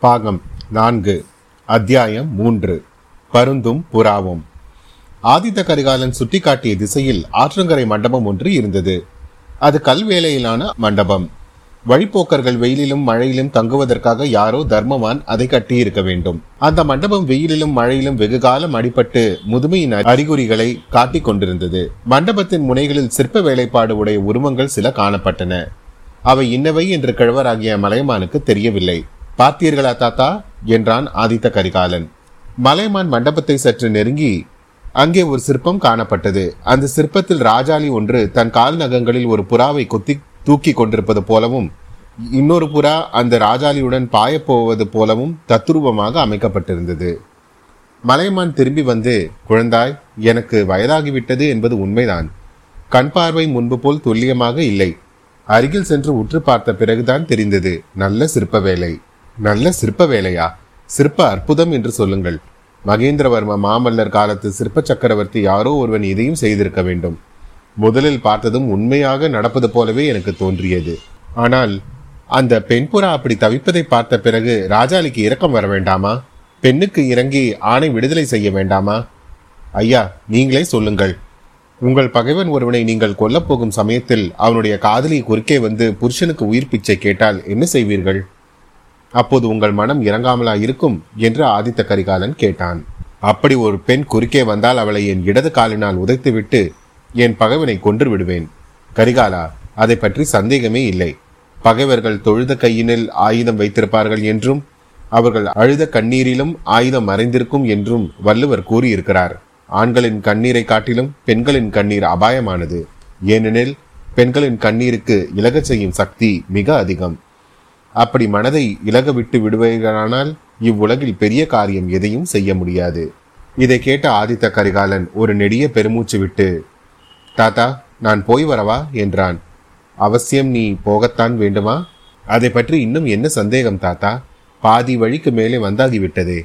பாகம் நான்கு அத்தியாயம் மூன்று பருந்தும் புறாவும். ஆதித்த கரிகாலன் சுட்டிக்காட்டிய திசையில் ஆற்றங்கரை மண்டபம் ஒன்று இருந்தது. அது கல்வேலையிலான மண்டபம். வழிப்போக்கர்கள் வெயிலிலும் மழையிலும் தங்குவதற்காக யாரோ தர்மவான் அதை கட்டியிருக்க வேண்டும். அந்த மண்டபம் வெயிலிலும் மழையிலும் வெகு காலம் அடிபட்டு முதுமையின் அறிகுறிகளை காட்டிக் கொண்டிருந்தது. மண்டபத்தின் முனைகளில் சிற்ப வேலைப்பாடு உடைய உருவங்கள் சில காணப்பட்டன. அவை இன்னவை என்று கிழவராகிய மலையமானுக்கு தெரியவில்லை. பார்த்தீர்களா தாத்தா? என்றான் ஆதித்த கரிகாலன். மலைமான் மண்டபத்தை சற்று நெருங்கி அங்கே ஒரு சிற்பம் காணப்பட்டது. அந்த சிற்பத்தில் ராஜாளி ஒன்று தன் கால் நகங்களில் ஒரு புறாவை கொத்தி தூக்கி கொண்டிருப்பது போலவும் இன்னொரு புறா அந்த ராஜாலியுடன் பாயப்போவது போலவும் தத்ரூபமாக அமைக்கப்பட்டிருந்தது. மலைமான் திரும்பி வந்து குழந்தாய் எனக்கு வயதாகிவிட்டது என்பது உண்மைதான். கண் பார்வை முன்பு போல் துல்லியமாக இல்லை. அருகில் சென்று உற்று பார்த்த பிறகுதான் தெரிந்தது நல்ல சிற்ப வேலை நல்ல சிற்ப வேலையா? சிற்ப அற்புதம் என்று சொல்லுங்கள். மகேந்திரவர்ம மாமல்லர் காலத்து சிற்ப சக்கரவர்த்தி யாரோ ஒருவன் இதையும் செய்திருக்க வேண்டும். முதலில் பார்த்ததும் உண்மையாக நடப்பது போலவே எனக்கு தோன்றியது. ஆனால் அந்த பெண்புறா அப்படி தவிப்பதை பார்த்த பிறகு ராஜாளிக்கு இரக்கம் வர வேண்டாமா? பெண்ணுக்கு இறங்கி ஆணை விடுதலை செய்ய வேண்டாமா? ஐயா நீங்களே சொல்லுங்கள். உங்கள் பகைவன் ஒருவனை நீங்கள் கொல்லப் போகும் சமயத்தில் அவனுடைய காதலி குறுக்கே வந்து புருஷனுக்கு உயிர் பிச்சை கேட்டால் என்ன செய்வீர்கள்? அப்போது உங்கள் மனம் இறங்காமலா இருக்கும் என்று ஆதித்த கரிகாலன் கேட்டான். அப்படி ஒரு பெண் குறுக்கே வந்தால் அவளை என் இடது காலினால் உதைத்துவிட்டு என் பகைவனை கொன்று விடுவேன். கரிகாலா அதை பற்றி சந்தேகமே இல்லை. பகைவர்கள் தொழுத கையினில் ஆயுதம் வைத்திருப்பார்கள் என்றும் அவர்கள் அழுத கண்ணீரிலும் ஆயுதம் மறைந்திருக்கும் என்றும் வள்ளுவர் கூறியிருக்கிறார். ஆண்களின் கண்ணீரை காட்டிலும் பெண்களின் கண்ணீர் அபாயமானது. ஏனெனில் பெண்களின் கண்ணீருக்கு இலகச் செய்யும் சக்தி மிக அதிகம். அப்படி மனதை இலக விட்டு விடுவீர்களானால் இவ்வுலகில் பெரிய காரியம் எதையும் செய்ய முடியாது. இதை கேட்ட ஆதித்த கரிகாலன் ஒரு நெடிய பெருமூச்சு விட்டு தாத்தா நான் போய் வரவா? என்றான். அவசியம் நீ போகத்தான் வேண்டுமா? அதை பற்றி இன்னும் என்ன சந்தேகம் தாத்தா? பாதி வழிக்கு மேலே வந்தாகிவிட்டதே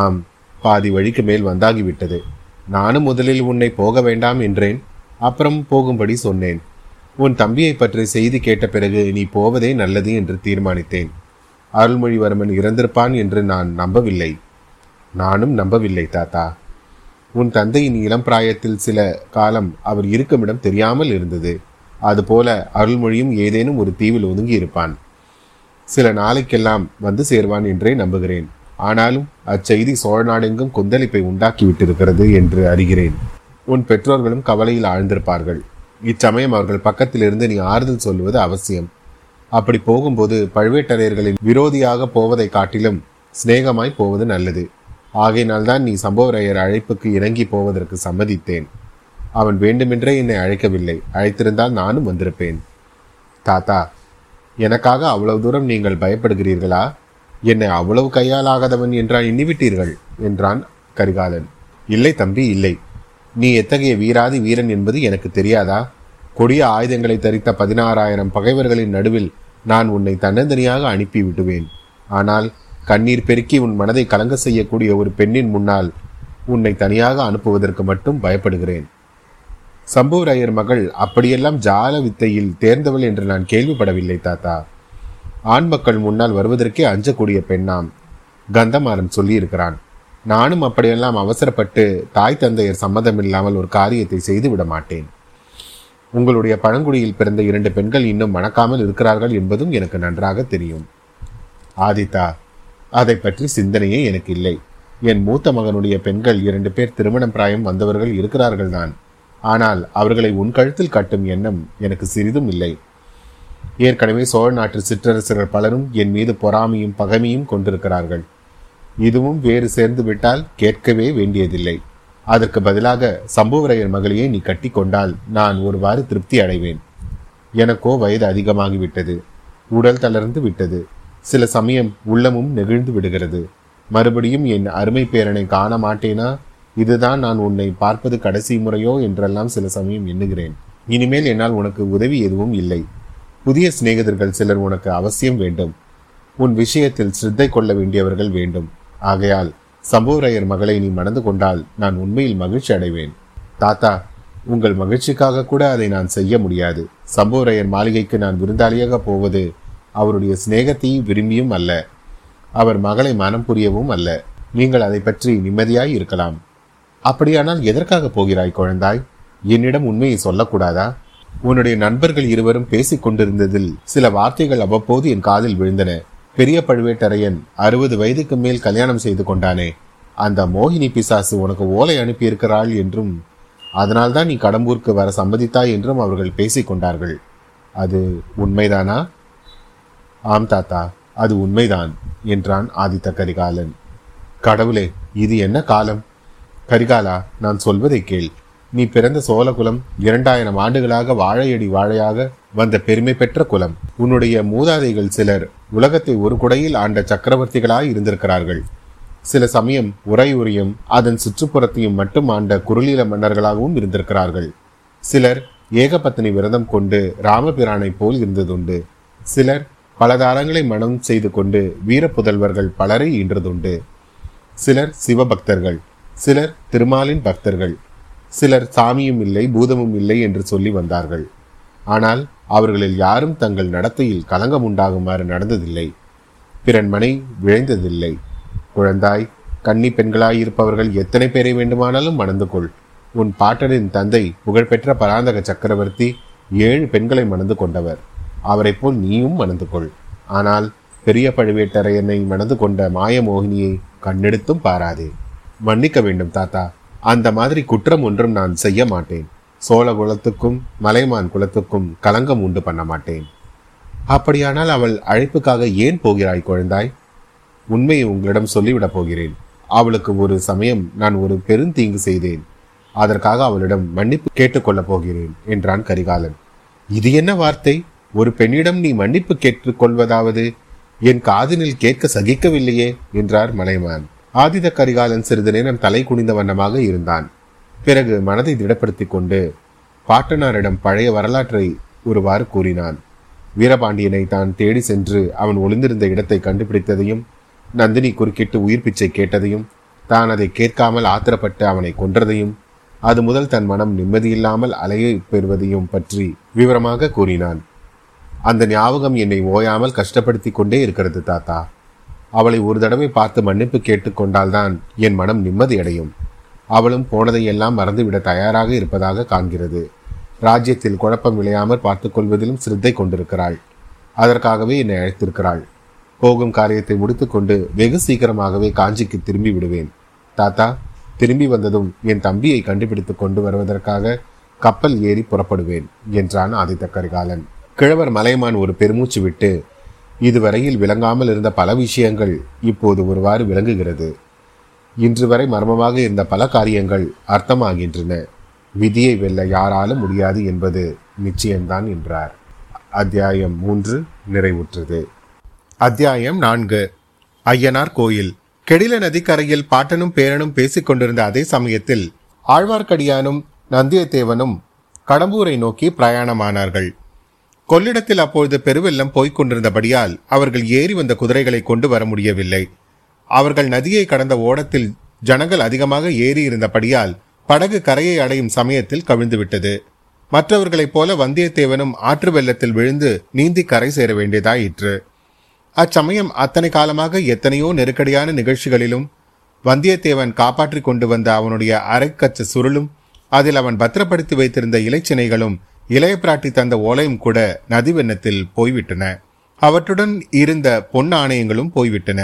ஆம் பாதி வழிக்கு மேல் வந்தாகிவிட்டது நானும் முதலில் உன்னை போக வேண்டாம் என்றேன். அப்புறம் போகும்படி சொன்னேன். உன் தம்பியை பற்றி செய்தி கேட்ட பிறகு நீ போவதே நல்லது என்று தீர்மானித்தேன். அருள்மொழிவர்மன் இறந்திருப்பான் என்று நான் நம்பவில்லை. நானும் நம்பவில்லை தாத்தா. உன் தந்தையின் இளம் பிராயத்தில் சில காலம் அவர் இருக்குமிடம் தெரியாமல் இருந்தது. அதுபோல அருள்மொழியும் ஏதேனும் ஒரு தீவில் ஒதுங்கி இருப்பான் சில நாளைக்கெல்லாம் வந்து சேர்வான் என்றே நம்புகிறேன். ஆனாலும் அச்செய்தி சோழ நாடெங்கும் கொந்தளிப்பை உண்டாக்கிவிட்டிருக்கிறது என்று அறிகிறேன். உன் பெற்றோர்களும் கவலையில் ஆழ்ந்திருப்பார்கள். இச்சமயம் அவர்கள் பக்கத்தில் இருந்து நீ ஆறுதல் சொல்லுவது அவசியம். அப்படி போகும்போது பழுவேட்டரையர்களின் விரோதியாக போவதை காட்டிலும் சிநேகமாய் போவது நல்லது. ஆகையினால்தான் நீ சம்பவரையர் அழைப்புக்கு இறங்கி போவதற்கு சம்மதித்தேன். அவன் வேண்டுமென்றே என்னை அழைக்கவில்லை. அழைத்திருந்தால் நானும் வந்திருப்பேன். தாத்தா எனக்காக அவ்வளவு தூரம் நீங்கள் பயப்படுகிறீர்களா? என்னை அவ்வளவு கையாலாகாதவன் என்றால் எண்ணிவிட்டீர்கள்? என்றான் கரிகாலன். இல்லை தம்பி இல்லை. நீ எத்தகைய வீராதி வீரன் என்பது எனக்கு தெரியாதா? கொடிய ஆயுதங்களை தரித்த பதினாறாயிரம் பகைவர்களின் நடுவில் நான் உன்னை தன்னந்தனியாக அனுப்பி விடுவேன் ஆனால் கண்ணீர் பெருக்கி உன் மனதை கலங்க செய்யக்கூடிய ஒரு பெண்ணின் முன்னால் உன்னை தனியாக அனுப்புவதற்கு மட்டும் பயப்படுகிறேன். சம்புவரையர் மகள் அப்படியெல்லாம் ஜால வித்தையில் தேர்ந்தவள் என்று நான் கேள்விப்படவில்லை தாத்தா. ஆண் மக்கள் முன்னால் வருவதற்கே அஞ்சக்கூடிய பெண்ணாம் கந்தமாறன் சொல்லியிருக்கிறான். நானும் அப்படியெல்லாம் அவசரப்பட்டு தாய் தந்தையர் சம்மதமில்லாமல் ஒரு காரியத்தை செய்து விட மாட்டேன். உங்களுடைய பழங்குடியில் பிறந்த இரண்டு பெண்கள் இன்னும் மணக்காமல் இருக்கிறார்கள் என்பதும் எனக்கு நன்றாக தெரியும். ஆதிதா அதை பற்றி சிந்தனையே எனக்கு இல்லை. என் மூத்த மகனுடைய பெண்கள் இரண்டு பேர் திருமணம் பிராயம் வந்தவர்கள் இருக்கிறார்கள் தான். ஆனால் அவர்களை உன் கழுத்தில் கட்டும் எண்ணம் எனக்கு சிறிதும் இல்லை. ஏற்கனவே சோழ நாட்டு சிற்றரசர்கள் பலரும் என் மீது பொறாமையும் பகைமையும் கொண்டிருக்கிறார்கள். இதுவும் வேறு சேர்ந்து விட்டால் கேட்கவே வேண்டியதில்லை. அதற்கு பதிலாக சம்புவரையர் மகளையே நீ கட்டி கொண்டால் நான் ஒருவாறு திருப்தி அடைவேன். எனக்கோ வயது அதிகமாகிவிட்டது. உடல் தளர்ந்து விட்டது. சில சமயம் உள்ளமும் நெகிழ்ந்து விடுகிறது. மறுபடியும் என் அருமை பேரனை காண மாட்டேனா? இதுதான் நான் உன்னை பார்ப்பது கடைசி முறையோ என்றெல்லாம் சில சமயம் எண்ணுகிறேன். இனிமேல் என்னால் உனக்கு உதவி எதுவும் இல்லை. புதிய சிநேகிதர்கள் சிலர் உனக்கு அவசியம் வேண்டும். உன் விஷயத்தில் சிரத்தை கொள்ள வேண்டியவர்கள் வேண்டும். ஆகையால் சம்புவரையர் மகளை நீ மணந்து கொண்டால் நான் உண்மையில் மகிழ்ச்சி அடைவேன். தாத்தா உங்கள் மகிழ்ச்சிக்காக கூட அதை நான் செய்ய முடியாது. சம்புவரையர் மாளிகைக்கு நான் விருந்தாளியாக போவது அவருடைய சிநேகத்தையும் விரும்பியும் அல்ல. அவர் மகளை மனம் புரியவும் அல்ல. நீங்கள் அதை பற்றி நிம்மதியாய் இருக்கலாம். அப்படியானால் எதற்காக போகிறாய் குழந்தாய்? என்னிடம் உண்மையை சொல்லக்கூடாதா? உன்னுடைய நண்பர்கள் இருவரும் பேசிக் கொண்டிருந்ததில் சில வார்த்தைகள் அவ்வப்போது என் காதில் விழுந்தன. பெரிய பழுவேட்டரையன் அறுபது வயதுக்கு மேல் கல்யாணம் செய்து கொண்டானே அந்த மோகினி பிசாசு உனக்கு ஓலை அனுப்பியிருக்கிறாள் என்றும் அதனால்தான் நீ கடம்பூருக்கு வர சம்மதித்தாய் என்றும் அவர்கள் பேசிக் கொண்டார்கள். அது உண்மைதானா? ஆம் தாத்தா அது உண்மைதான் என்றான் ஆதித்த கரிகாலன். கடவுளே இது என்ன காலம்? கரிகாலா நான் சொல்வதை கேள். நீ பிறந்த சோழகுலம் இரண்டாயிரம் ஆண்டுகளாக வாழையடி வாழையாக வந்த பெருமை பெற்ற குலம். உன்னுடைய மூதாதைகள் சிலர் உலகத்தை ஒரு குடையில் ஆண்ட சக்கரவர்த்திகளாய் இருந்திருக்கிறார்கள். சில சமயம் உரையுறையும் அதன் சுற்றுப்புறத்தையும் மட்டும் ஆண்ட குறுநில மன்னர்களாகவும் இருந்திருக்கிறார்கள். சிலர் ஏகபத்தினி விரதம் கொண்டு ராமபிரானை போல் இருந்ததுண்டு. சிலர் பல தாரங்களை மனம் செய்து கொண்டு வீர புதல்வர்கள் பலரை ஈன்றதுண்டு. சிலர் சிவபக்தர்கள் சிலர் திருமாலின் பக்தர்கள் சிலர் சாமியும் இல்லை பூதமும் இல்லை என்று சொல்லி வந்தார்கள். ஆனால் அவர்களில் யாரும் தங்கள் நடத்தையில் களங்கம் உண்டாகுமாறு நடந்ததில்லை. பிறன் மனை விழைந்ததில்லை. குழந்தாய் கன்னி பெண்களாயிருப்பவர்கள் எத்தனை பேரை வேண்டுமானாலும் மணந்து கொள். உன் பாட்டனின் தந்தை புகழ்பெற்ற பராந்தக சக்கரவர்த்தி ஏழு பெண்களை மணந்து கொண்டவர். அவரை போல் நீயும் மணந்து கொள். ஆனால் பெரிய பழுவேட்டரையனை மணந்து கொண்ட மாயமோகினியை கண்ணெடுத்தும் பாராதே. மன்னிக்க வேண்டும் தாத்தா. அந்த மாதிரி குற்றம் ஒன்றும் நான் செய்ய மாட்டேன். சோழ குலத்துக்கும் மலைமான் குலத்துக்கும் களங்கம் உண்டு பண்ண மாட்டேன். அப்படியானால் அவள் அழைப்புக்காக ஏன் போகிறாய் குழந்தாய்? உண்மையை உங்களிடம் சொல்லிவிடப் போகிறேன். அவளுக்கு ஒரு சமயம் நான் ஒரு பெருந்தீங்கு செய்தேன். அதற்காக அவளிடம் மன்னிப்பு கேட்டுக்கொள்ளப் போகிறேன் என்றான் கரிகாலன். இது என்ன வார்த்தை? ஒரு பெண்ணிடம் நீ மன்னிப்பு கேட்டுக்கொள்வதாவது என் காதினில் கேட்க சகிக்கவில்லையே என்றார் மலைமான். ஆதித கரிகாலன் சிறிது நேரம் தலை குனிந்த வண்ணமாக இருந்தான். பிறகு மனதை திடப்படுத்திக் கொண்டு பாட்டனாரிடம் பழைய வரலாற்றை ஒருவாறு கூறினான். வீரபாண்டியனை தான் தேடி சென்று அவன் ஒளிந்திருந்த இடத்தை கண்டுபிடித்ததையும் நந்தினி குறுக்கிட்டு உயிர் பிச்சை கேட்டதையும் தான் அதை கேட்காமல் ஆத்திரப்பட்டு அவனை கொன்றதையும் அது முதல் தன் மனம் நிம்மதியில்லாமல் அலையை பெறுவதையும் பற்றி விவரமாக கூறினான். அந்த ஞாபகம் என்னை ஓயாமல் கஷ்டப்படுத்தி கொண்டே இருக்கிறது தாத்தா. அவளை ஒரு தடவை பார்த்து மன்னிப்பு கேட்டுக்கொண்டால்தான் என் மனம் நிம்மதியடையும். அவளும் போனதையெல்லாம் மறந்துவிட தயாராக இருப்பதாக காண்கிறது. ராஜ்யத்தில் குழப்பம் விளையாமல் பார்த்துக்கொள்வதிலும் சிரத்தை கொண்டிருக்கிறாள். அதற்காகவே என்னை அழைத்திருக்கிறாள். போகும் காரியத்தை முடித்துக்கொண்டு வெகு சீக்கிரமாகவே காஞ்சிக்கு திரும்பி விடுவேன். தாத்தா திரும்பி வந்ததும் என் தம்பியை கண்டுபிடித்து கொண்டு வருவதற்காக கப்பல் ஏறி புறப்படுவேன் என்றான் ஆதித்த கரிகாலன். கிழவர் மலைமான் ஒரு பெருமூச்சு விட்டு இதுவரையில் விளங்காமல் இருந்த பல விஷயங்கள் இப்போது ஒருவாறு விளங்குகிறது. இன்று வரை மர்மமாக இருந்த பல காரியங்கள் அர்த்தமாகின்றன. விதியை வெல்ல யாராலும் முடியாது என்பது நிச்சயம்தான் என்றார். அத்தியாயம் மூன்று நிறைவுற்றது. அத்தியாயம் நான்கு ஐயனார் கோயில். கெடில நதிக்கரையில் பாட்டனும் பேரனும் பேசிக் கொண்டிருந்த அதே சமயத்தில் ஆழ்வார்க்கடியானும் நந்தியத்தேவனும் கடம்பூரை நோக்கி பிரயாணமானார்கள். கொள்ளிடத்தில் அப்பொழுது பெருவெல்லம் போய்க் கொண்டிருந்தபடியால் அவர்கள் ஏறி வந்த குதிரைகளை கொண்டு வர முடியவில்லை. அவர்கள் நதியை கடந்த ஓடத்தில் ஜனங்கள் அதிகமாக ஏறி இருந்தபடியால் படகு கரையை அடையும் சமயத்தில் கவிழ்ந்துவிட்டது. மற்றவர்களைப் போல வந்தியத்தேவனும் ஆற்று வெள்ளத்தில் விழுந்து நீந்தி கரை சேர வேண்டியதாயிற்று. அச்சமயம் அத்தனை காலமாக எத்தனையோ நெருக்கடியான நிகழ்ச்சிகளிலும் வந்தியத்தேவன் காப்பாற்றிக் கொண்டு வந்த அவனுடைய அரைக்கச்ச சுருளும் அதில் அவன் பத்திரப்படுத்தி வைத்திருந்த இலைச்சினைகளும் இளைய பிராட்டி தந்த ஓலையும் கூட நதி வெண்ணத்தில் போய்விட்டன. அவற்றுடன் இருந்த பொன் ஆணையங்களும் போய்விட்டன.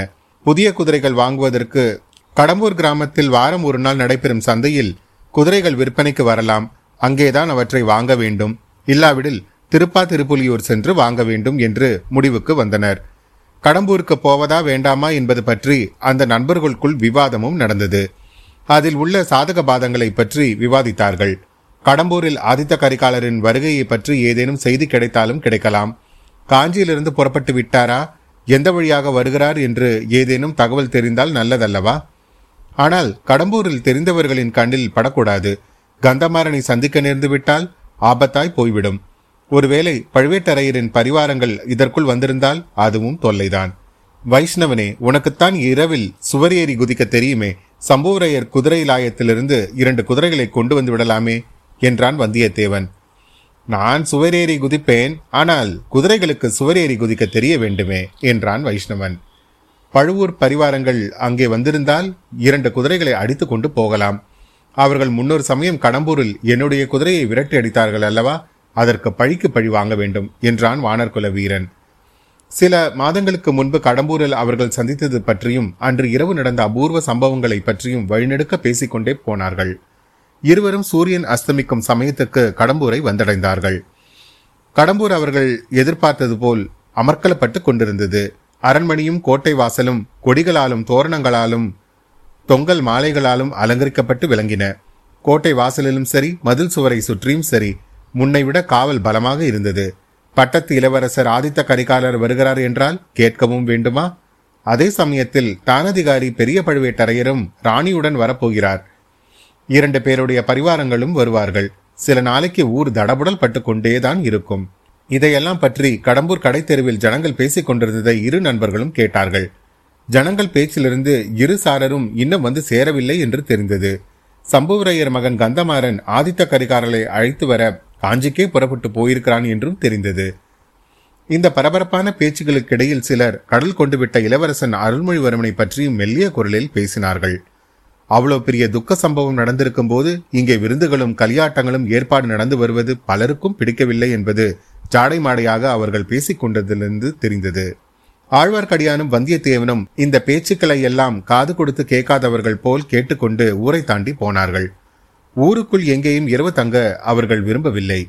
புதிய குதிரைகள் வாங்குவதற்கு கடம்பூர் கிராமத்தில் வாரம் ஒரு நாள் நடைபெறும் சந்தையில் குதிரைகள் விற்பனைக்கு வரலாம். அங்கேதான் அவற்றை வாங்க வேண்டும். இல்லாவிடில் திருப்பா திருப்புலியூர் சென்று வாங்க வேண்டும் என்று முடிவுக்கு வந்தனர். கடம்பூருக்கு போவதா வேண்டாமா என்பது பற்றி அந்த நண்பர்களுக்குள் விவாதமும் நடந்தது. அதில் உள்ள சாதக பாதங்களை பற்றி விவாதித்தார்கள். கடம்பூரில் ஆதித்த கரிகாலரின் வருகையை பற்றி ஏதேனும் செய்தி கிடைத்தாலும் கிடைக்கலாம். காஞ்சியிலிருந்து புறப்பட்டு விட்டாரா? எந்த வழியாக வருகிறார் என்று ஏதேனும் தகவல் தெரிந்தால் நல்லதல்லவா? ஆனால் கடம்பூரில் தெரிந்தவர்களின் கண்ணில் படக்கூடாது. கந்தமாறனை சந்திக்க நேர்ந்து விட்டால் ஆபத்தாய் போய்விடும். ஒருவேளை பழுவேட்டரையரின் பரிவாரங்கள் இதற்குள் வந்திருந்தால் அதுவும் தொல்லைதான். வைஷ்ணவனே உனக்குத்தான் இரவில் சுவரேறி குதிக்க தெரியுமே. சம்புவரையர் குதிரை லாயத்திலிருந்து இரண்டு குதிரைகளை கொண்டு வந்து விடலாமே என்றான் வந்தியத்தேவன். நான் சுவரேறி குதிப்பேன் ஆனால் குதிரைகளுக்கு சுவரேறி குதிக்க தெரிய வேண்டுமே என்றான் வைஷ்ணவன். பழுவூர் பரிவாரங்கள் அங்கே வந்திருந்தால் இரண்டு குதிரைகளை அடித்து கொண்டு போகலாம். அவர்கள் முன்னொரு சமயம் கடம்பூரில் என்னுடைய குதிரையை விரட்டி அடித்தார்கள் அல்லவா அதற்கு பழிக்கு பழி வாங்க வேண்டும் என்றான் வானர்குல வீரன். சில மாதங்களுக்கு முன்பு கடம்பூரில் அவர்கள் சந்தித்தது பற்றியும் அன்று இரவு நடந்த அபூர்வ சம்பவங்களை பற்றியும் வழிநெடுக்க பேசிக்கொண்டே போனார்கள். இருவரும் சூரியன் அஸ்தமிக்கும் சமயத்துக்கு கடம்பூரை வந்தடைந்தார்கள். கடம்பூர் அவர்கள் எதிர்பார்த்தது போல் அமர்க்கலப்பட்டு கொண்டிருந்தது. அரண்மனையும் கோட்டை வாசலும் கொடிகளாலும் தோரணங்களாலும் தொங்கல் மாலைகளாலும் அலங்கரிக்கப்பட்டு விளங்கின. கோட்டை வாசலிலும் சரி மதில் சுவரை சுற்றியும் சரி முன்னை விட காவல் பலமாக இருந்தது. பட்டத்து இளவரசர் ஆதித்த கரிகாலர் வருகிறார் என்றால் கேட்கவும் வேண்டுமா? அதே சமயத்தில் தானதிகாரி பெரிய பழுவேட்டரையரும் ராணியுடன் வரப்போகிறார். இரண்டு பேருடைய பரிவாரங்களும் வருவார்கள். சில நாளைக்கு ஊர் தடபுடல் பட்டு கொண்டேதான் இருக்கும். இதையெல்லாம் பற்றி கடம்பூர் கடைத்தெருவில் ஜனங்கள் பேசிக் கொண்டிருந்ததை இரு நண்பர்களும் கேட்டார்கள். ஜனங்கள் பேச்சிலிருந்து இரு சாரரும் இன்னும் வந்து சேரவில்லை என்று தெரிந்தது. சம்புவரையர் மகன் கந்தமாறன் ஆதித்த கரிகாரலை அழைத்து வர காஞ்சிக்கே புறப்பட்டு போயிருக்கிறான் என்றும் தெரிந்தது. இந்த பரபரப்பான பேச்சுகளுக்கிடையில் சிலர் கடல் கொண்டு விட்ட இளவரசன் அருள்மொழிவர்மனை பற்றியும் மெல்லிய குரலில் பேசினார்கள். அவ்வளவு பெரிய துக்க சம்பவம் நடந்திருக்கும் போது இங்கே விருந்துகளும் கலியாட்டங்களும் ஏற்பாடு நடந்து வருவது பலருக்கும் பிடிக்கவில்லை என்பது ஜாடை மாடையாக அவர்கள் பேசிக் கொண்டதிலிருந்து தெரிந்தது. ஆழ்வார்க்கடியானும் வந்தியத்தேவனும் இந்த பேச்சுக்களை எல்லாம் காது கொடுத்து கேட்காதவர்கள் போல் கேட்டுக்கொண்டு ஊரை தாண்டி போனார்கள். ஊருக்குள் எங்கேயும் இரவு தங்க அவர்கள் விரும்பவில்லை.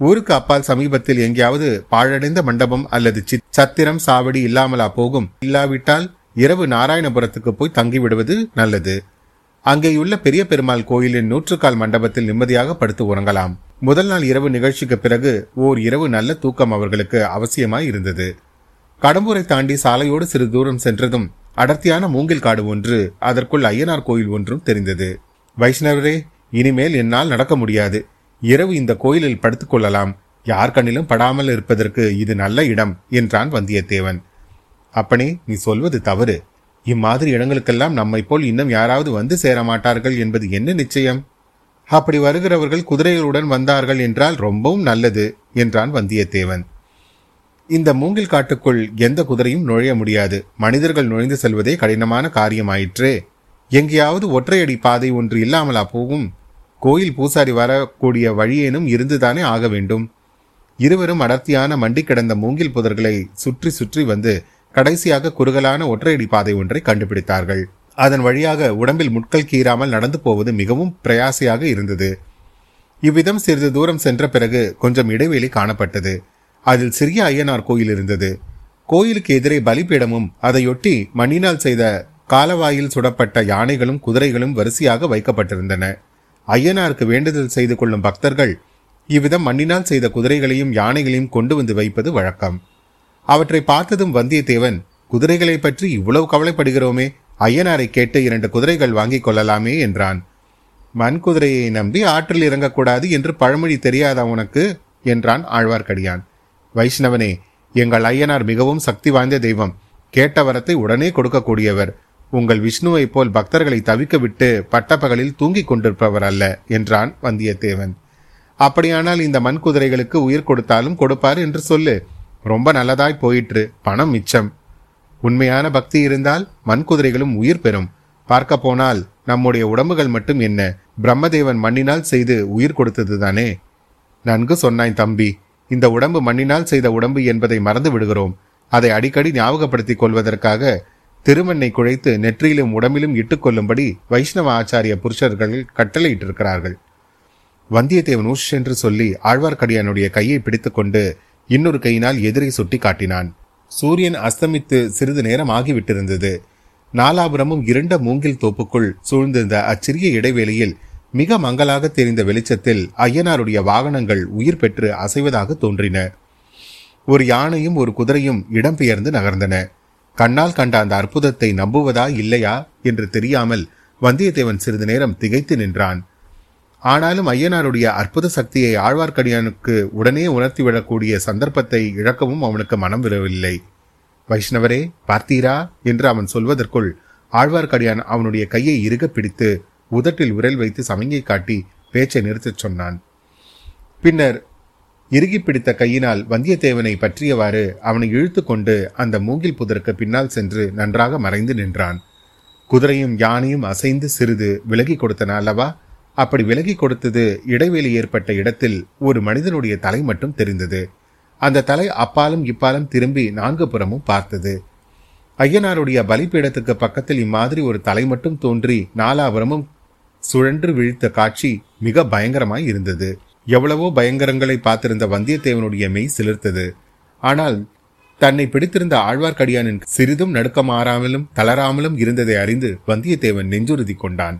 ஊருக்கு அப்பால் சமீபத்தில் எங்கேயாவது பாழடைந்த மண்டபம் அல்லது சத்திரம் சாவடி இல்லாமலா போகும்? இல்லாவிட்டால் இரவு நாராயணபுரத்துக்கு போய் தங்கிவிடுவது நல்லது. அங்கேயுள்ள பெரிய பெருமாள் கோயிலின் நூற்றுக்கால் மண்டபத்தில் நிம்மதியாக படுத்து உறங்கலாம். முதல் நாள் இரவு நிகழ்ச்சிக்கு பிறகு ஓர் இரவு நல்ல தூக்கம் அவர்களுக்கு அவசியமாய் இருந்தது. கடம்பூரை தாண்டி சாலையோடு சிறு தூரம் சென்றதும் அடர்த்தியான மூங்கில் காடு ஒன்று அதற்குள் ஐயனார் கோயில் ஒன்றும் தெரிந்தது. வைஷ்ணவரே இனிமேல் என்னால் நடக்க முடியாது. இரவு இந்த கோயிலில் படுத்துக் கொள்ளலாம். யார் கண்ணிலும் படாமல் இருப்பதற்கு இது நல்ல இடம் என்றான் வந்தியத்தேவன். அப்பனே நீ சொல்வது தவறு. இம்மாதிரி இடங்களுக்கெல்லாம் நம்மை போல் இன்னும் யாராவது வந்து சேர மாட்டார்கள் என்பது என்ன நிச்சயம்? அப்படி வருகிறவர்கள் குதிரைகளுடன் வந்தார்கள் என்றால் ரொம்பவும் நல்லது என்றான் வந்தியத்தேவன். இந்த மூங்கில் காட்டுக்குள் எந்த குதிரையும் நுழைய முடியாது. மனிதர்கள் நுழைந்து செல்வதே கடினமான காரியமாயிற்று. எங்கேயாவது ஒற்றையடி பாதை ஒன்று இல்லாமலா போகும்? கோயில் பூசாரி வரக்கூடிய வழியேனும் இருந்துதானே ஆக வேண்டும்? இருவரும் அடர்த்தியான மண்டி கிடந்த மூங்கில் புதர்களை சுற்றி சுற்றி வந்து கடைசியாக குறுகலான ஒற்றையடி பாதை ஒன்றை கண்டுபிடித்தார்கள். அதன் வழியாக உடம்பில் முட்கள் கீறாமல் நடந்து போவது மிகவும் பிரயாசையாக இருந்தது. இவ்விதம் சிறிது தூரம் சென்ற பிறகு கொஞ்சம் இடைவெளி காணப்பட்டது. அதில் சிறிய ஐயனார் கோயில் இருந்தது. கோயிலுக்கு எதிரே பலிபீடமும் அதையொட்டி மண்ணினால் செய்த காலவாயில் சுடப்பட்ட யானைகளும் குதிரைகளும் வரிசையாக வைக்கப்பட்டிருந்தன. ஐயனாருக்கு வேண்டுதல் செய்து கொள்ளும் பக்தர்கள் இவ்விதம் மண்ணினால் செய்த குதிரைகளையும் யானைகளையும் கொண்டு வந்து வைப்பது வழக்கம். அவற்றை பார்த்ததும் வந்தியத்தேவன் குதிரைகளை பற்றி இவ்வளவு கவலைப்படுகிறோமே ஐயனாரை கேட்டு இரண்டு குதிரைகள் வாங்கிக் கொள்ளலாமே என்றான். மண் குதிரையை நம்பி ஆற்றில் இறங்கக்கூடாது என்று பழமொழி தெரியாதா உனக்கு? என்றான் ஆழ்வார்க்கடியான். வைஷ்ணவனே எங்கள் ஐயனார் மிகவும் சக்தி வாய்ந்த தெய்வம். கேட்ட வரத்தை உடனே கொடுக்கக்கூடியவர். உங்கள் விஷ்ணுவைப் போல் பக்தர்களை தவிக்க விட்டு பட்டப்பகலில் தூங்கிக் கொண்டிருப்பவர் அல்ல என்றான் வந்தியத்தேவன். அப்படியானால் இந்த மண் குதிரைகளுக்கு உயிர் கொடுத்தாலும் கொடுப்பார் என்று சொல்லு. ரொம்ப நல்லதாய் போயிற்று. பணம் மிச்சம். உண்மையான பக்தி இருந்தால் மண் குதிரைகளும் உயிர் பெறும். பார்க்க போனால் நம்முடைய உடம்புகள் மட்டும் என்ன? பிரம்மதேவன் மண்ணினால் செய்து உயிர் கொடுத்தது தானே? நன்கு சொன்னாய் தம்பி. இந்த உடம்பு மண்ணினால் செய்த உடம்பு என்பதை மறந்து விடுகிறோம். அதை அடிக்கடி ஞாபகப்படுத்திக் கொள்வதற்காக திருமண்ணை குழைத்து நெற்றியிலும் உடம்பிலும் இட்டுக்கொள்ளும்படி வைஷ்ணவ ஆச்சாரிய புருஷர்கள் கட்டளையிட்டிருக்கிறார்கள். வந்தியத்தேவன் ஊஷ் என்று சொல்லி ஆழ்வார்க்கடியானுடைய கையை பிடித்துக்கொண்டு இன்னொரு கையினால் எதிரை சுட்டி காட்டினான். சூரியன் அஸ்தமித்து சிறிது நேரம் ஆகிவிட்டிருந்தது. நாலாபுரமும் இரண்ட மூங்கில் தோப்புக்குள் சூழ்ந்திருந்த அச்சிறிய இடைவேளையில் மிக மங்களாக தெரிந்த வெளிச்சத்தில் ஐயனாருடைய வாகனங்கள் உயிர் பெற்று அசைவதாக தோன்றின. ஒரு யானையும் ஒரு குதிரையும் இடம்பெயர்ந்து நகர்ந்தன. கண்ணால் கண்ட அந்த அற்புதத்தை நம்புவதா இல்லையா என்று தெரியாமல் வந்தியத்தேவன் சிறிது நேரம் திகைத்து நின்றான். ஆனாலும் ஐயனாருடைய அற்புத சக்தியை ஆழ்வார்க்கடியானுக்கு உடனே உணர்த்திவிடக்கூடிய சந்தர்ப்பத்தை இழக்கவும் அவனுக்கு மனம் விரவில்லை வைஷ்ணவரே பார்த்தீரா? என்று அவன் சொல்வதற்குள் ஆழ்வார்க்கடியான் அவனுடைய கையை இறுக பிடித்து உதட்டில் விரல் வைத்து சமங்கை காட்டி பேச்சை நிறுத்தச் சொன்னான். பின்னர் இறுகி பிடித்த கையினால் வந்தியத்தேவனை பற்றியவாறு அவனை இழுத்து கொண்டு அந்த மூங்கில் புதருக்கு பின்னால் சென்று நன்றாக மறைந்து நின்றான். குதிரையும் யானையும் அசைந்து சிறிது விலகி கொடுத்தன அல்லவா? அப்படி விலகி கொடுத்தது இடைவெளி ஏற்பட்ட இடத்தில் ஒரு மனிதனுடைய தலை மட்டும் தெரிந்தது. அந்த தலை அப்பாலும் இப்பாலும் திரும்பி நான்கு புறமும் பார்த்தது. ஐயனாருடைய பலிப்பீடத்துக்கு பக்கத்தில் இம்மாதிரி ஒரு தலை மட்டும் தோன்றி நாலாபுரமும் சுழன்று விழித்த காட்சி மிக பயங்கரமாய் இருந்தது. எவ்வளவோ பயங்கரங்களை பார்த்திருந்த வந்தியத்தேவனுடைய மெய் சிலிர்த்தது. ஆனால் தன்னை பிடித்திருந்த ஆழ்வார்க்கடியானின் சிறிதும் நடுக்கமாறாமலும் தளராமலும் இருந்ததை அறிந்து வந்தியத்தேவன் நெஞ்சுறுதி கொண்டான்.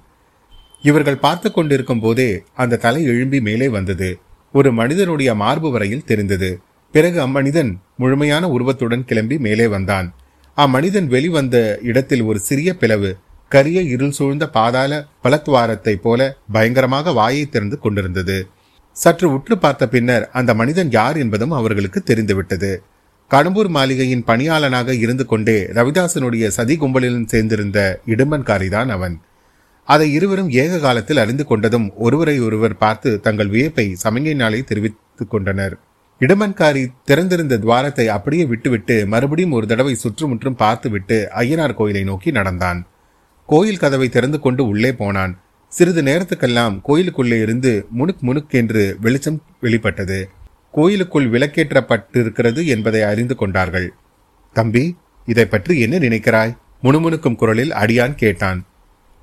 இவர்கள் பார்த்து கொண்டிருக்கும் போதே அந்த தலை எழும்பி மேலே வந்தது. ஒரு மனிதனுடைய மார்பு வரையில் தெரிந்தது. பிறகு அம்மனிதன் முழுமையான உருவத்துடன் கிளம்பி மேலே வந்தான். அம்மனிதன் வெளிவந்த இடத்தில் ஒரு சிறிய பிளவு கரிய இருள் சூழ்ந்த பாதாள பலத்வாரத்தை போல பயங்கரமாக வாயை திறந்து கொண்டிருந்தது. சற்று உற்று பார்த்த பின்னர் அந்த மனிதன் யார் என்பதும் அவர்களுக்கு தெரிந்துவிட்டது. கடம்பூர் மாளிகையின் பணியாளனாக இருந்து கொண்டே ரவிதாசனுடைய சதி கும்பலிலும் சேர்ந்திருந்த இடும்பன்காரிதான் அவன். அதை இருவரும் ஏக காலத்தில் அறிந்து கொண்டதும் ஒருவரை ஒருவர் பார்த்து தங்கள் வியப்பை சமங்கையினாலே தெரிவித்துக் கொண்டனர். இடமன்காரி திறந்திருந்த துவாரத்தை அப்படியே விட்டுவிட்டு மறுபடியும் ஒரு தடவை சுற்றுமுற்றும் பார்த்துவிட்டு ஐயனார் கோயிலை நோக்கி நடந்தான். கோயில் கதவை திறந்து கொண்டு உள்ளே போனான். சிறிது நேரத்துக்கெல்லாம் கோயிலுக்குள்ளே இருந்து முணுக் முணுக் என்று வெளிச்சம் வெளிப்பட்டது. கோயிலுக்குள் விளக்கேற்றப்பட்டிருக்கிறது என்பதை அறிந்து கொண்டார்கள். தம்பி இதை பற்றி என்ன நினைக்கிறாய்? முணுமுணுக்கும் குரலில் அடியான் கேட்டான்.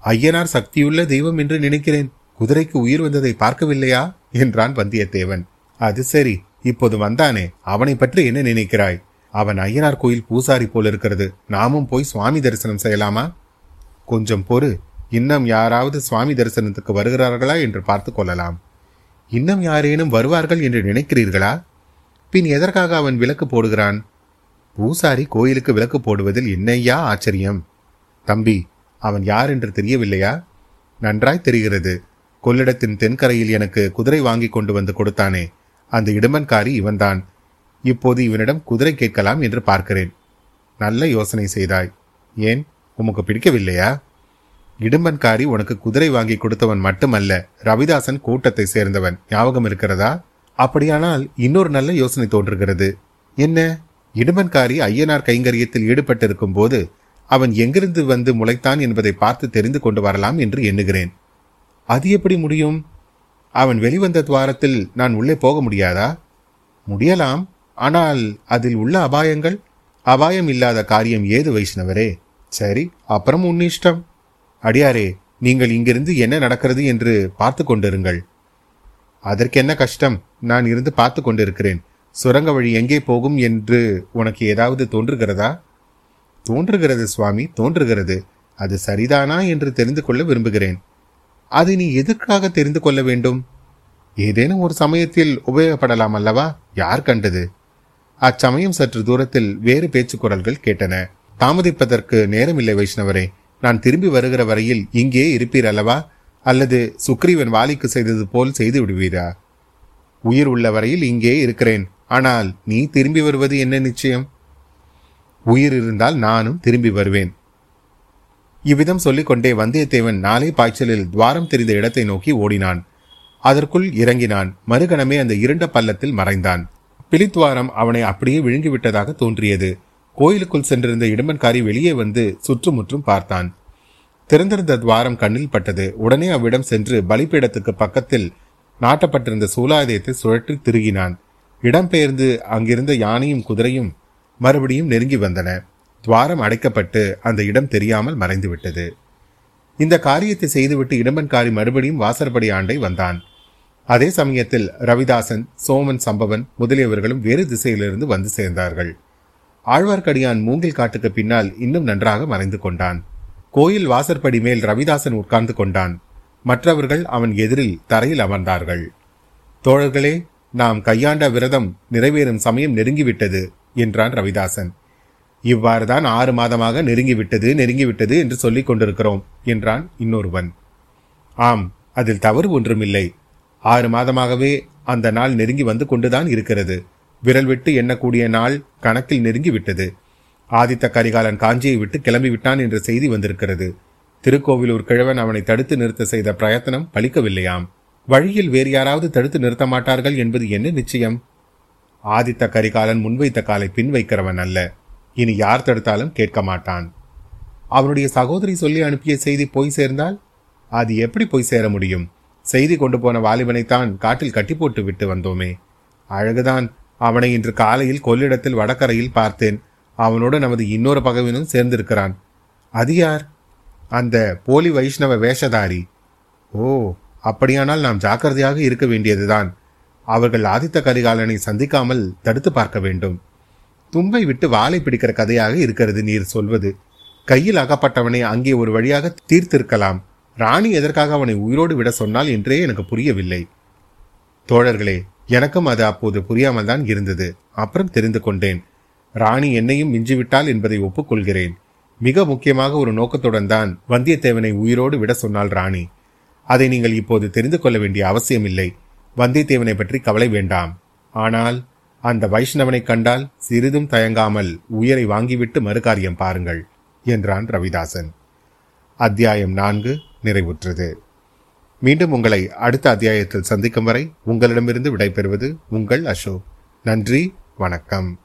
ஐயனார் சக்தியுள்ள தெய்வம் என்று நினைக்கிறேன். குதிரைக்கு உயிர் வந்ததை பார்க்கவில்லையா? என்றான் வந்தியத்தேவன். அது சரி இப்போது வந்தானே அவனை பற்றி என்ன நினைக்கிறாய்? அவன் ஐயனார் கோயில் பூசாரி போல் இருக்கிறது நாமும் போய் சுவாமி தரிசனம் செய்யலாமா? கொஞ்சம் பொறு இன்னும் யாராவது சுவாமி தரிசனத்துக்கு வருகிறார்களா என்று பார்த்து கொள்ளலாம். இன்னும் யாரேனும் வருவார்கள் என்று நினைக்கிறீர்களா? பின் எதற்காக அவன் விளக்கு போடுகிறான்? பூசாரி கோயிலுக்கு விளக்கு போடுவதில் என்னையா ஆச்சரியம்? தம்பி அவன் யார் என்று தெரியவில்லையா? நன்றாய் தெரிகிறது. கொள்ளிடத்தின் தென்கரையில் எனக்கு குதிரை வாங்கி கொண்டு வந்து கொடுத்தானே. அந்த இடுமன்காரி இவன்தான். இப்போது இவனிடம் குதிரை கேட்கலாம் என்று பார்க்கிறேன். நல்ல யோசனை செய்தாய். ஏன்? உமக்கு பிடிக்கவில்லையா? இடும்பன்காரி உனக்கு குதிரை வாங்கி கொடுத்தவன் மட்டுமல்ல ரவிதாசன் கூட்டத்தை சேர்ந்தவன். ஞாபகம் இருக்கிறதா? அப்படியானால் இன்னொரு நல்ல யோசனை தோன்றுகிறது. என்ன? இடுமன்காரி ஐயனார் கைங்கரியத்தில் ஈடுபட்டிருக்கும் போது அவன் எங்கிருந்து வந்து முளைத்தான் என்பதை பார்த்து தெரிந்து கொண்டு வரலாம் என்று எண்ணுகிறேன். அது எப்படி முடியும்? அவன் வெளிவந்த துவாரத்தில் நான் உள்ளே போக முடியாதா? முடியலாம். ஆனால் அதில் உள்ள அபாயங்கள்? அபாயம் இல்லாத காரியம் ஏது வைஷ்ணவரே? சரி அப்புறம் உன் இஷ்டம். அடியாரே நீங்கள் இங்கிருந்து என்ன நடக்கிறது என்று பார்த்து கொண்டிருங்கள். அதற்கென்ன கஷ்டம்? நான் இருந்து பார்த்து கொண்டிருக்கிறேன். சுரங்க வழி எங்கே போகும் என்று உனக்கு ஏதாவது தோன்றுகிறதா? தோன்றுகிறது சுவாமி தோன்றுகிறது. அது சரிதானா என்று தெரிந்து கொள்ள விரும்புகிறேன். அதை நீ எதற்காக தெரிந்து கொள்ள வேண்டும்? ஏதேனும் ஒரு சமயத்தில் உபயோகப்படலாம் அல்லவா? யார் கண்டது? அச்சமயம் சற்று தூரத்தில் வேறு பேச்சு குரல்கள் கேட்டன. தாமதிப்பதற்கு நேரமில்லை வைஷ்ணவரே. நான் திரும்பி வருகிற வரையில் இங்கே இருப்பீர் அல்லவா? அல்லது சுக்ரீவன் வாலிக்கு செய்தது போல் செய்து விடுவீரா? உயிர் உள்ள வரையில் இங்கே இருக்கிறேன். ஆனால் நீ திரும்பி வருவது என்ன நிச்சயம்? உயிர் இருந்தால் நானும் திரும்பி வருவேன். இவ்விதம் சொல்லிக்கொண்டே வந்தியத்தேவன் நாளை பாய்ச்சலில் துவாரம் தெரிந்த இடத்தை நோக்கி ஓடினான். அதற்குள் இறங்கினான். மறுகணமே அந்த இருண்ட பள்ளத்தில் மறைந்தான். பிலித்வாரம் அவனை அப்படியே விழுங்கிவிட்டதாக தோன்றியது. கோயிலுக்குள் சென்றிருந்த இடுமன்காரி வெளியே வந்து சுற்றுமுற்றும் பார்த்தான். திறந்திருந்த துவாரம் கண்ணில் பட்டது. உடனே அவ்விடம் சென்று பலிப்பீடத்துக்கு பக்கத்தில் நாட்டப்பட்டிருந்த சூலாயுதத்தை சுழற்றி திருகினான். இடம்பெயர்ந்து அங்கிருந்த யானையும் குதிரையும் மறுபடியும் நெருங்கி வந்தன. துவாரம் அடைக்கப்பட்டு அந்த இடம் தெரியாமல் மறைந்துவிட்டது. இந்த காரியத்தை செய்துவிட்டு இடம்பன்காரி மறுபடியும் வாசற்படி ஆண்டை வந்தான். அதே சமயத்தில் ரவிதாசன் சோமன் சம்பவன் முதலியவர்களும் வேறு திசையிலிருந்து வந்து சேர்ந்தார்கள். ஆழ்வார்க்கடியான் மூங்கில் காட்டுக்கு பின்னால் இன்னும் நன்றாக மறைந்து கொண்டான். கோயில் வாசற்படி மேல் ரவிதாசன் உட்கார்ந்து கொண்டான். மற்றவர்கள் அவன் எதிரில் தரையில் அமர்ந்தார்கள். தோழர்களே நாம் கையாண்ட விரதம் நிறைவேறும் சமயம் நெருங்கிவிட்டது. என்றான் ரவிதாசன். இவ்வாறுதான் ஆறு மாதமாக நெருங்கிவிட்டது நெருங்கிவிட்டது என்று சொல்லிக் கொண்டிருக்கிறோம் என்றான் இன்னொருவன். ஆம் அதில் தவறு ஒன்றுமில்லை. ஆறு மாதமாகவே அந்த நாள் நெருங்கி வந்து கொண்டுதான் இருக்கிறது. விரல் விட்டு எண்ணக்கூடிய நாள் கணக்கில் நெருங்கிவிட்டது. ஆதித்த கரிகாலன் காஞ்சியை விட்டு கிளம்பி விட்டான் என்ற செய்தி வந்திருக்கிறது. திருக்கோவிலூர் கிழவன் அவனை தடுத்து நிறுத்த செய்த பிரயத்தனம் பலிக்கவில்லையாம். வழியில் வேறு யாராவது தடுத்து நிறுத்த மாட்டார்கள் என்பது என்ன நிச்சயம்? ஆதித்த கரிகாலன் முன்வைத்த காலை பின் வைக்கிறவன் அல்ல. இனி யார் தடுத்தாலும் கேட்க மாட்டான். அவனுடைய சகோதரி சொல்லி அனுப்பிய செய்தி போய் சேர்ந்தால்? அது எப்படி போய் சேர முடியும்? செய்தி கொண்டு போன வாலிபனைத்தான் காட்டில் கட்டி போட்டு விட்டு வந்தோமே. அழகுதான். அவனை இன்று காலையில் கொள்ளிடத்தில் வடகரையில் பார்த்தேன். அவனோடு நமது இன்னொரு பகவினும் சேர்ந்திருக்கிறான். அது யார்? அந்த போலி வைஷ்ணவ வேஷதாரி. ஓ அப்படியானால் நாம் ஜாக்கிரதையாக இருக்க வேண்டியதுதான். அவர்கள் ஆதித்த கரிகாலனை சந்திக்காமல் தடுத்து பார்க்க வேண்டும். தும்பை விட்டு வாளை பிடிக்கிற கதையாக இருக்கிறது நீர் சொல்வது. கையில் அகப்பட்டவனை அங்கே ஒரு வழியாக தீர்த்திருக்கலாம். ராணி எதற்காக அவனை உயிரோடு விட சொன்னால் என்றே எனக்கு புரியவில்லை. தோழர்களே எனக்கும் அது அப்போது புரியாமல் தான் இருந்தது. அப்புறம் தெரிந்து கொண்டேன். ராணி என்னையும் மிஞ்சிவிட்டாள் என்பதை ஒப்புக்கொள்கிறேன். மிக முக்கியமாக ஒரு நோக்கத்துடன் தான் வந்தியத்தேவனை உயிரோடு விட சொன்னாள் ராணி. அதை நீங்கள் இப்போது தெரிந்து கொள்ள வேண்டிய அவசியமில்லை. வந்தியத்தேவனை பற்றி கவலை வேண்டாம். ஆனால் அந்த வைஷ்ணவனை கண்டால் சிறிதும் தயங்காமல் உயிரை வாங்கிவிட்டு மறுகாரியம் பாருங்கள் என்றான் ரவிதாசன். அத்தியாயம் நான்கு நிறைவுற்றது. மீண்டும் உங்களை அடுத்த அத்தியாயத்தில் சந்திக்கும் வரை உங்களிடமிருந்து விடைபெறுவது உங்கள் அசோக். நன்றி வணக்கம்.